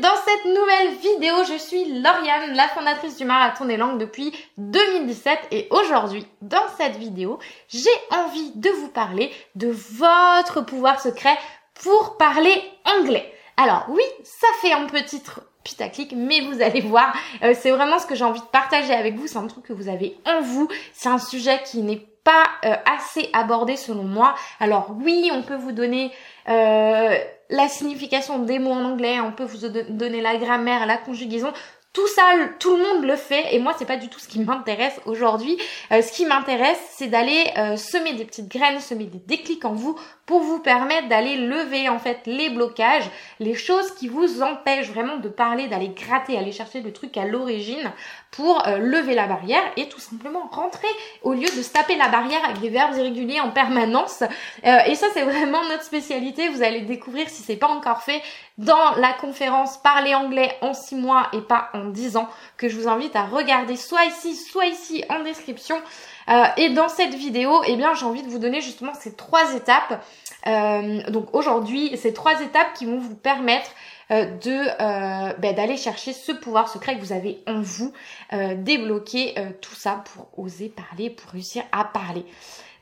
dans cette nouvelle vidéo. Je suis Lauriane, la fondatrice du Marathon des Langues depuis 2017 et aujourd'hui, dans cette vidéo, j'ai envie de vous parler de votre pouvoir secret pour parler anglais. Alors oui, ça fait un peu titre putaclic, mais vous allez voir, euh, c'est vraiment ce que j'ai envie de partager avec vous, c'est un truc que vous avez en vous, c'est un sujet qui n'est pas euh, assez abordé selon moi. Alors oui, on peut vous donner euh, la signification des mots en anglais, on peut vous donner la grammaire, la conjugaison. Tout ça, tout le monde le fait et moi c'est pas du tout ce qui m'intéresse aujourd'hui. Euh, ce qui m'intéresse, c'est d'aller semer des petites graines, semer des déclics en vous pour vous permettre d'aller lever en fait les blocages, les choses qui vous empêchent vraiment de parler, d'aller gratter, aller chercher le truc à l'origine pour euh, lever la barrière et tout simplement rentrer au lieu de se taper la barrière avec des verbes irréguliers en permanence. Euh, et ça c'est vraiment notre spécialité. Vous allez découvrir si c'est pas encore fait dans la conférence Parler anglais en 6 mois et pas en 10 ans que je vous invite à regarder soit ici, soit ici en description. Euh, et dans cette vidéo, eh bien, j'ai envie de vous donner justement ces trois étapes. Donc aujourd'hui, ces trois étapes qui vont vous permettre euh, de ben, d'aller chercher ce pouvoir secret que vous avez en vous, débloquer tout ça pour oser parler, pour réussir à parler.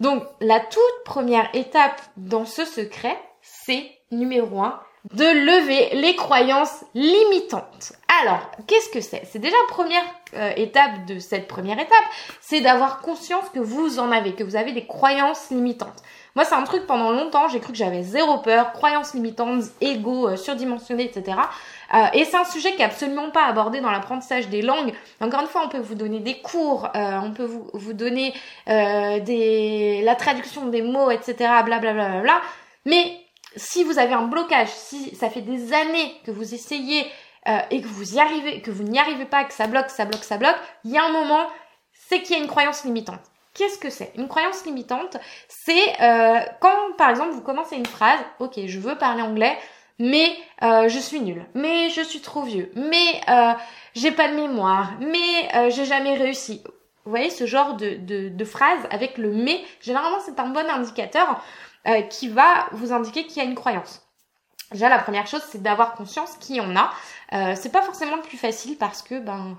Donc la toute première étape dans ce secret, c'est numéro un, de lever les croyances limitantes. Alors, qu'est-ce que c'est? C'est déjà la première euh, étape de cette première étape, c'est d'avoir conscience que vous en avez, que vous avez des croyances limitantes. Moi, c'est un truc pendant longtemps, j'ai cru que j'avais zéro peur, croyances limitantes, ego euh, surdimensionné, etc. Euh, et c'est un sujet qui est absolument pas abordé dans l'apprentissage des langues. Encore une fois, on peut vous donner des cours, on peut vous, donner des, la traduction des mots, etc. Blablabla. Bla, bla, bla, mais si vous avez un blocage, si ça fait des années que vous essayez euh, et que vous y arrivez, que vous n'y arrivez pas, que ça bloque, ça bloque, ça bloque, il y a un moment, c'est qu'il y a une croyance limitante. Qu'est-ce que c'est? Une croyance limitante, c'est euh, quand par exemple vous commencez une phrase, ok, je veux parler anglais, mais euh, je suis nulle, mais je suis trop vieux, mais j'ai pas de mémoire, mais j'ai jamais réussi. Vous voyez ce genre de, de, de phrase avec le mais, généralement c'est un bon indicateur euh, qui va vous indiquer qu'il y a une croyance. Déjà, la première chose, c'est d'avoir conscience qu'il y en a. Euh, c'est pas forcément le plus facile parce que ben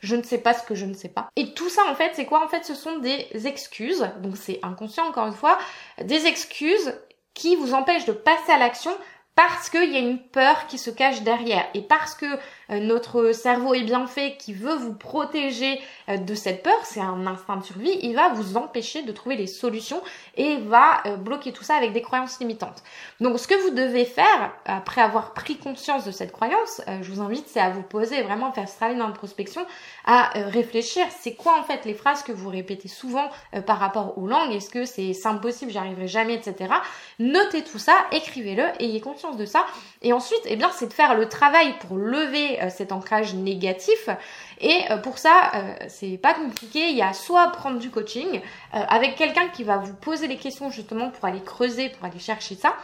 je ne sais pas ce que je ne sais pas. Et tout ça en fait, c'est quoi? En fait, ce sont des excuses. Donc c'est inconscient encore une fois, des excuses qui vous empêchent de passer à l'action parce qu'il y a une peur qui se cache derrière et parce que euh, notre cerveau est bien fait, qui veut vous protéger euh, de cette peur, c'est un instinct de survie, il va vous empêcher de trouver les solutions et va euh, bloquer tout ça avec des croyances limitantes. Donc ce que vous devez faire, après avoir pris conscience de cette croyance, je vous invite, c'est à vous poser, vraiment faire ce travail d'introspection, à réfléchir, c'est quoi en fait les phrases que vous répétez souvent par rapport aux langues, est-ce que c'est impossible, j'y arriverai jamais, etc. Notez tout ça, écrivez-le, ayez conscience de ça, et ensuite, eh bien, c'est de faire le travail pour lever euh, cet ancrage négatif. Et euh, pour ça, euh, c'est pas compliqué. Il y a soit prendre du coaching avec quelqu'un qui va vous poser les questions justement pour aller creuser, pour aller chercher ça.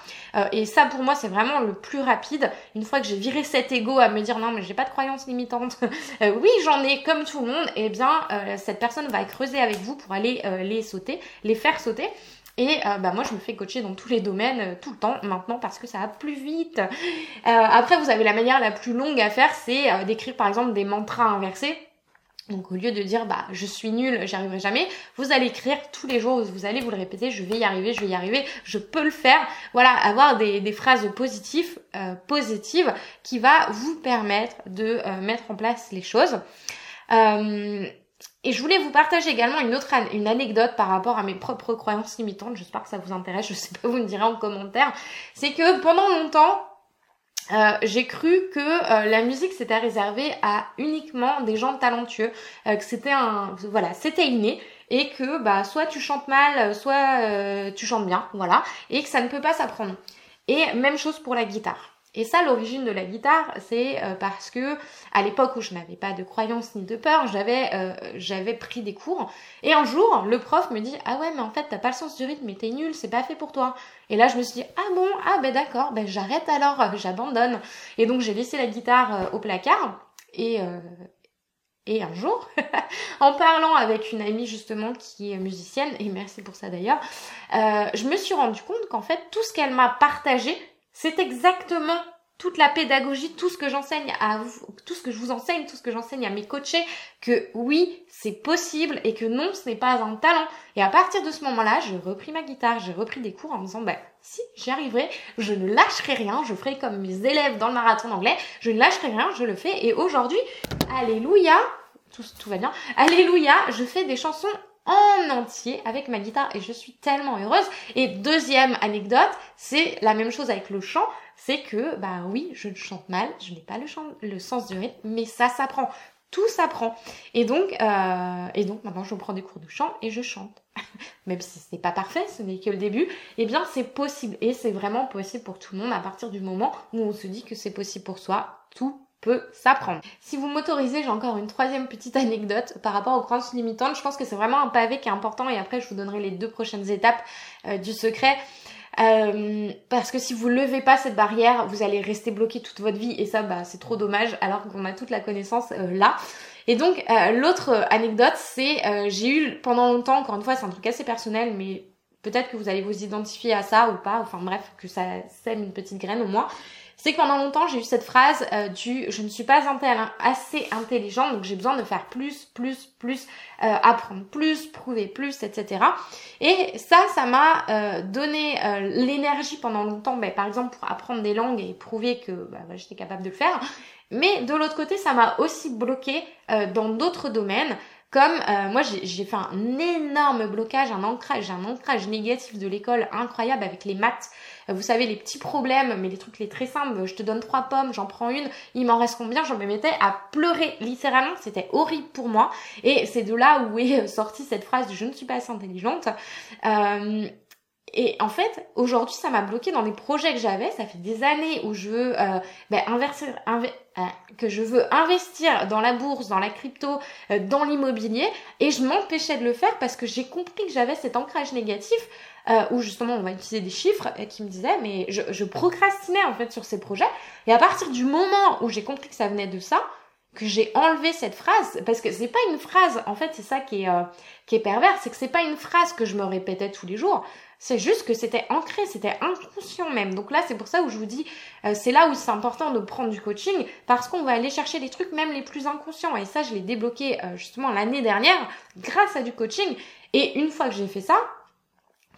et ça, pour moi, c'est vraiment le plus rapide. Une fois que j'ai viré cet ego à me dire non, mais j'ai pas de croyances limitantes. oui, j'en ai comme tout le monde. Eh bien, cette personne va creuser avec vous pour aller les sauter, les faire sauter. Et euh, bah moi je me fais coacher dans tous les domaines euh, tout le temps maintenant parce que ça va plus vite. Euh, après vous avez la manière la plus longue à faire, c'est d'écrire par exemple des mantras inversés. Donc au lieu de dire bah je suis nul, j'y arriverai jamais, vous allez écrire tous les jours, vous allez vous le répéter, je vais y arriver, je vais y arriver, je peux le faire. Voilà, avoir des, des phrases positives, positives qui va vous permettre de mettre en place les choses. Et je voulais vous partager également une autre anecdote par rapport à mes propres croyances limitantes. J'espère que ça vous intéresse. Je sais pas, vous me direz en commentaire. C'est que pendant longtemps, euh, j'ai cru que euh, la musique c'était réservé à uniquement des gens talentueux, euh, que c'était un voilà, c'était inné et que bah soit tu chantes mal, soit tu chantes bien, voilà, et que ça ne peut pas s'apprendre. Et même chose pour la guitare. Et ça, l'origine de la guitare, c'est euh, parce que à l'époque où je n'avais pas de croyance ni de peur, j'avais euh, j'avais pris des cours. Et un jour, le prof me dit ah ouais mais en fait t'as pas le sens du rythme, t'es nul, c'est pas fait pour toi. Et là je me suis dit ah bon ah ben d'accord, ben j'arrête alors, euh, j'abandonne. Et donc j'ai laissé la guitare au placard et et un jour, en parlant avec une amie justement qui est musicienne, et merci pour ça d'ailleurs, je me suis rendu compte qu'en fait tout ce qu'elle m'a partagé, c'est exactement toute la pédagogie, tout ce que j'enseigne à vous, tout ce que je vous enseigne, tout ce que j'enseigne à mes coachés, que oui, c'est possible et que non, ce n'est pas un talent. Et à partir de ce moment-là, j'ai repris ma guitare, j'ai repris des cours en me disant, bah, si j'y arriverai, je ne lâcherai rien, je ferai comme mes élèves dans le marathon anglais, je ne lâcherai rien, je le fais. Et aujourd'hui, alléluia, tout, tout va bien, alléluia, je fais des chansons en entier avec ma guitare et je suis tellement heureuse. Et deuxième anecdote, c'est la même chose avec le chant, c'est que bah oui, je chante mal, je n'ai pas le, chant, le sens du rythme, mais ça s'apprend. Tout s'apprend. Et donc, euh, et donc maintenant je prends des cours de chant et je chante. Même si ce n'est pas parfait, ce n'est que le début, eh bien c'est possible. Et c'est vraiment possible pour tout le monde à partir du moment où on se dit que c'est possible pour soi. Tout peut s'apprendre. Si vous m'autorisez, j'ai encore une troisième petite anecdote par rapport aux croyances limitantes. Je pense que c'est vraiment un pavé qui est important et après je vous donnerai les deux prochaines étapes euh, du secret. Euh, parce que si vous levez pas cette barrière, vous allez rester bloqué toute votre vie et ça, bah, c'est trop dommage alors qu'on a toute la connaissance euh, là. Et donc l'autre anecdote, c'est j'ai eu pendant longtemps, encore une fois, c'est un truc assez personnel, mais peut-être que vous allez vous identifier à ça ou pas. Enfin bref, que ça sème une petite graine au moins c'est que pendant longtemps j'ai eu cette phrase euh, du je ne suis pas assez intelligente donc j'ai besoin de faire plus, plus, plus, euh, apprendre plus, prouver plus, etc. Et ça, ça m'a euh, donné l'énergie pendant longtemps, ben, par exemple pour apprendre des langues et prouver que bah, j'étais capable de le faire. Mais de l'autre côté, ça m'a aussi bloqué dans d'autres domaines comme moi, j'ai fait un énorme blocage, un ancrage, un ancrage négatif de l'école incroyable avec les maths. Vous savez, les petits problèmes, mais les trucs les très simples. Je te donne trois pommes, j'en prends une, il m'en reste combien? Je me mettais à pleurer littéralement. C'était horrible pour moi. Et c'est de là où est sortie cette phrase de je ne suis pas assez intelligente. Euh, et en fait, aujourd'hui, ça m'a bloqué dans les projets que j'avais. Ça fait des années où je veux euh, ben, inverser, euh, que je veux investir dans la bourse, dans la crypto, euh, dans l'immobilier, et je m'empêchais de le faire parce que j'ai compris que j'avais cet ancrage négatif euh, où justement on va utiliser des chiffres qui me disaient mais je, je procrastinais en fait sur ces projets. Et à partir du moment où j'ai compris que ça venait de ça, que j'ai enlevé cette phrase parce que c'est pas une phrase en fait c'est ça qui est qui est pervers c'est que c'est pas une phrase que je me répétais tous les jours c'est juste que c'était ancré, c'était inconscient même. Donc là, c'est pour ça où je vous dis, euh, c'est là où c'est important de prendre du coaching parce qu'on va aller chercher les trucs même les plus inconscients. Et ça, je l'ai débloqué euh, justement l'année dernière grâce à du coaching. Et une fois que j'ai fait ça,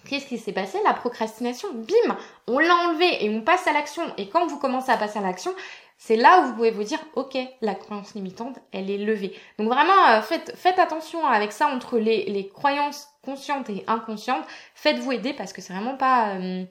Qu'est-ce qui s'est passé? La procrastination, bim, on l'a enlevé et on passe à l'action. Et quand vous commencez à passer à l'action, c'est là où vous pouvez vous dire, ok, la croyance limitante, elle est levée. Donc vraiment, euh, faites, faites attention avec ça entre les, les croyances conscientes et inconscientes. Faites-vous aider parce que c'est vraiment pas... Euh,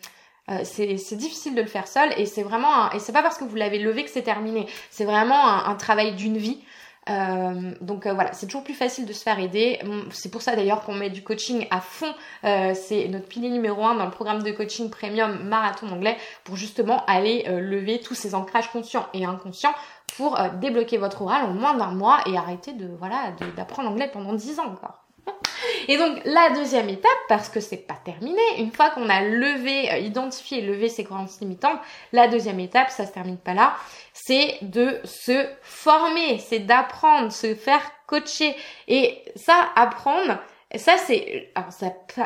euh, c'est difficile de le faire seul et c'est vraiment et c'est pas parce que vous l'avez levé que c'est terminé. C'est vraiment un travail d'une vie. Euh, donc voilà, c'est toujours plus facile de se faire aider. C'est pour ça d'ailleurs qu'on met du coaching à fond. C'est notre pilier numéro un dans le programme de coaching premium marathon anglais pour justement aller lever tous ces ancrages conscients et inconscients pour débloquer votre oral en moins d'un mois et arrêter de voilà d'apprendre l'anglais pendant 10 ans encore. Et donc la deuxième étape, parce que c'est pas terminé, une fois qu'on a levé, euh, identifié levé ses croyances limitantes, la deuxième étape, ça se termine pas là, c'est de se former, c'est d'apprendre, se faire coacher. Et ça, apprendre, ça c'est,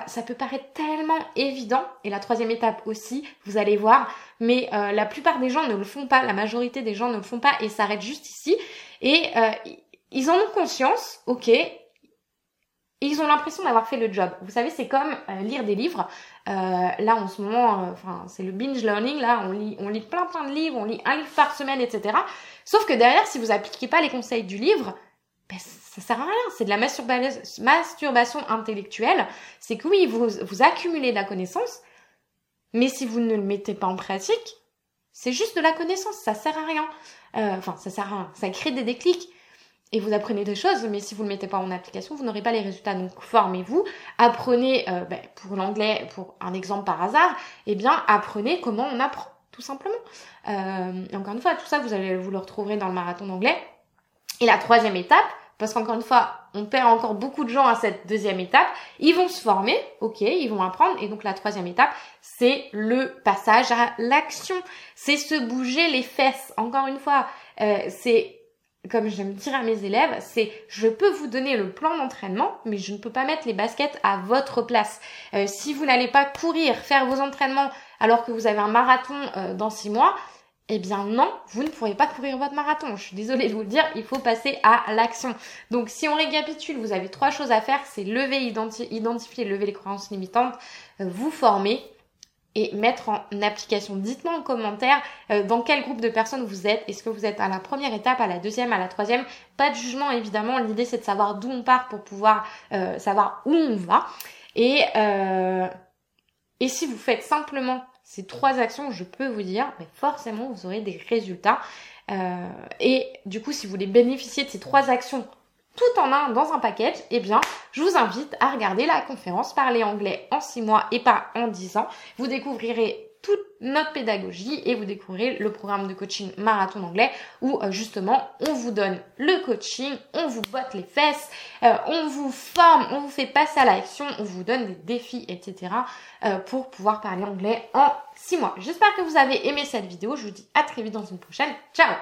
ça peut paraître tellement évident. Et la troisième étape aussi, vous allez voir, mais euh, la plupart des gens ne le font pas, la majorité des gens ne le font pas et s'arrêtent juste ici. Et euh, ils en ont conscience, ok, ils ont l'impression d'avoir fait le job. Vous savez, c'est comme euh, lire des livres. Euh, là, en ce moment, euh, enfin, c'est le binge learning. Là, on lit, on lit plein plein de livres, on lit un livre par semaine, etc. Sauf que derrière, si vous appliquez pas les conseils du livre, ben, ça sert à rien. C'est de la masturbation intellectuelle. C'est que oui, vous, vous accumulez de la connaissance, mais si vous ne le mettez pas en pratique, c'est juste de la connaissance. Ça sert à rien. Enfin, ça sert à rien. Ça crée des déclics et vous apprenez des choses, mais si vous ne le mettez pas en application, vous n'aurez pas les résultats. Donc formez-vous, apprenez, euh, ben, pour l'anglais, pour un exemple par hasard, eh bien apprenez comment on apprend, tout simplement. Euh, encore une fois, tout ça, vous allez vous le retrouverez dans le marathon d'anglais. Et la troisième étape, parce qu'encore une fois, on perd encore beaucoup de gens à cette deuxième étape, ils vont se former, ok, ils vont apprendre, et donc la troisième étape, c'est le passage à l'action, c'est se bouger les fesses. Encore une fois, euh, c'est comme j'aime dire à mes élèves, c'est je peux vous donner le plan d'entraînement, mais je ne peux pas mettre les baskets à votre place. Euh, si vous n'allez pas courir, faire vos entraînements alors que vous avez un marathon euh, dans six mois, eh bien non, vous ne pourrez pas courir votre marathon. Je suis désolée de vous le dire, il faut passer à l'action. Donc si on récapitule, vous avez trois choses à faire, c'est lever, identifier, lever les croyances limitantes, euh, vous former et mettre en application. Dites-moi en commentaire euh, dans quel groupe de personnes vous êtes. Est-ce que vous êtes à la première étape, à la deuxième, à la troisième? Pas de jugement évidemment. L'idée c'est de savoir d'où on part pour pouvoir euh, savoir où on va. Et, et si vous faites simplement ces trois actions, je peux vous dire, mais forcément, vous aurez des résultats. Euh, et du coup, si vous voulez bénéficier de ces trois actions tout en un dans un package, eh bien, je vous invite à regarder la conférence Parler anglais en 6 mois et pas en 10 ans. Vous découvrirez toute notre pédagogie et vous découvrirez le programme de coaching marathon d'anglais où euh, justement on vous donne le coaching, on vous botte les fesses, euh, on vous forme, on vous fait passer à l'action, on vous donne des défis, etc. Euh, pour pouvoir parler anglais en 6 mois. J'espère que vous avez aimé cette vidéo. Je vous dis à très vite dans une prochaine. Ciao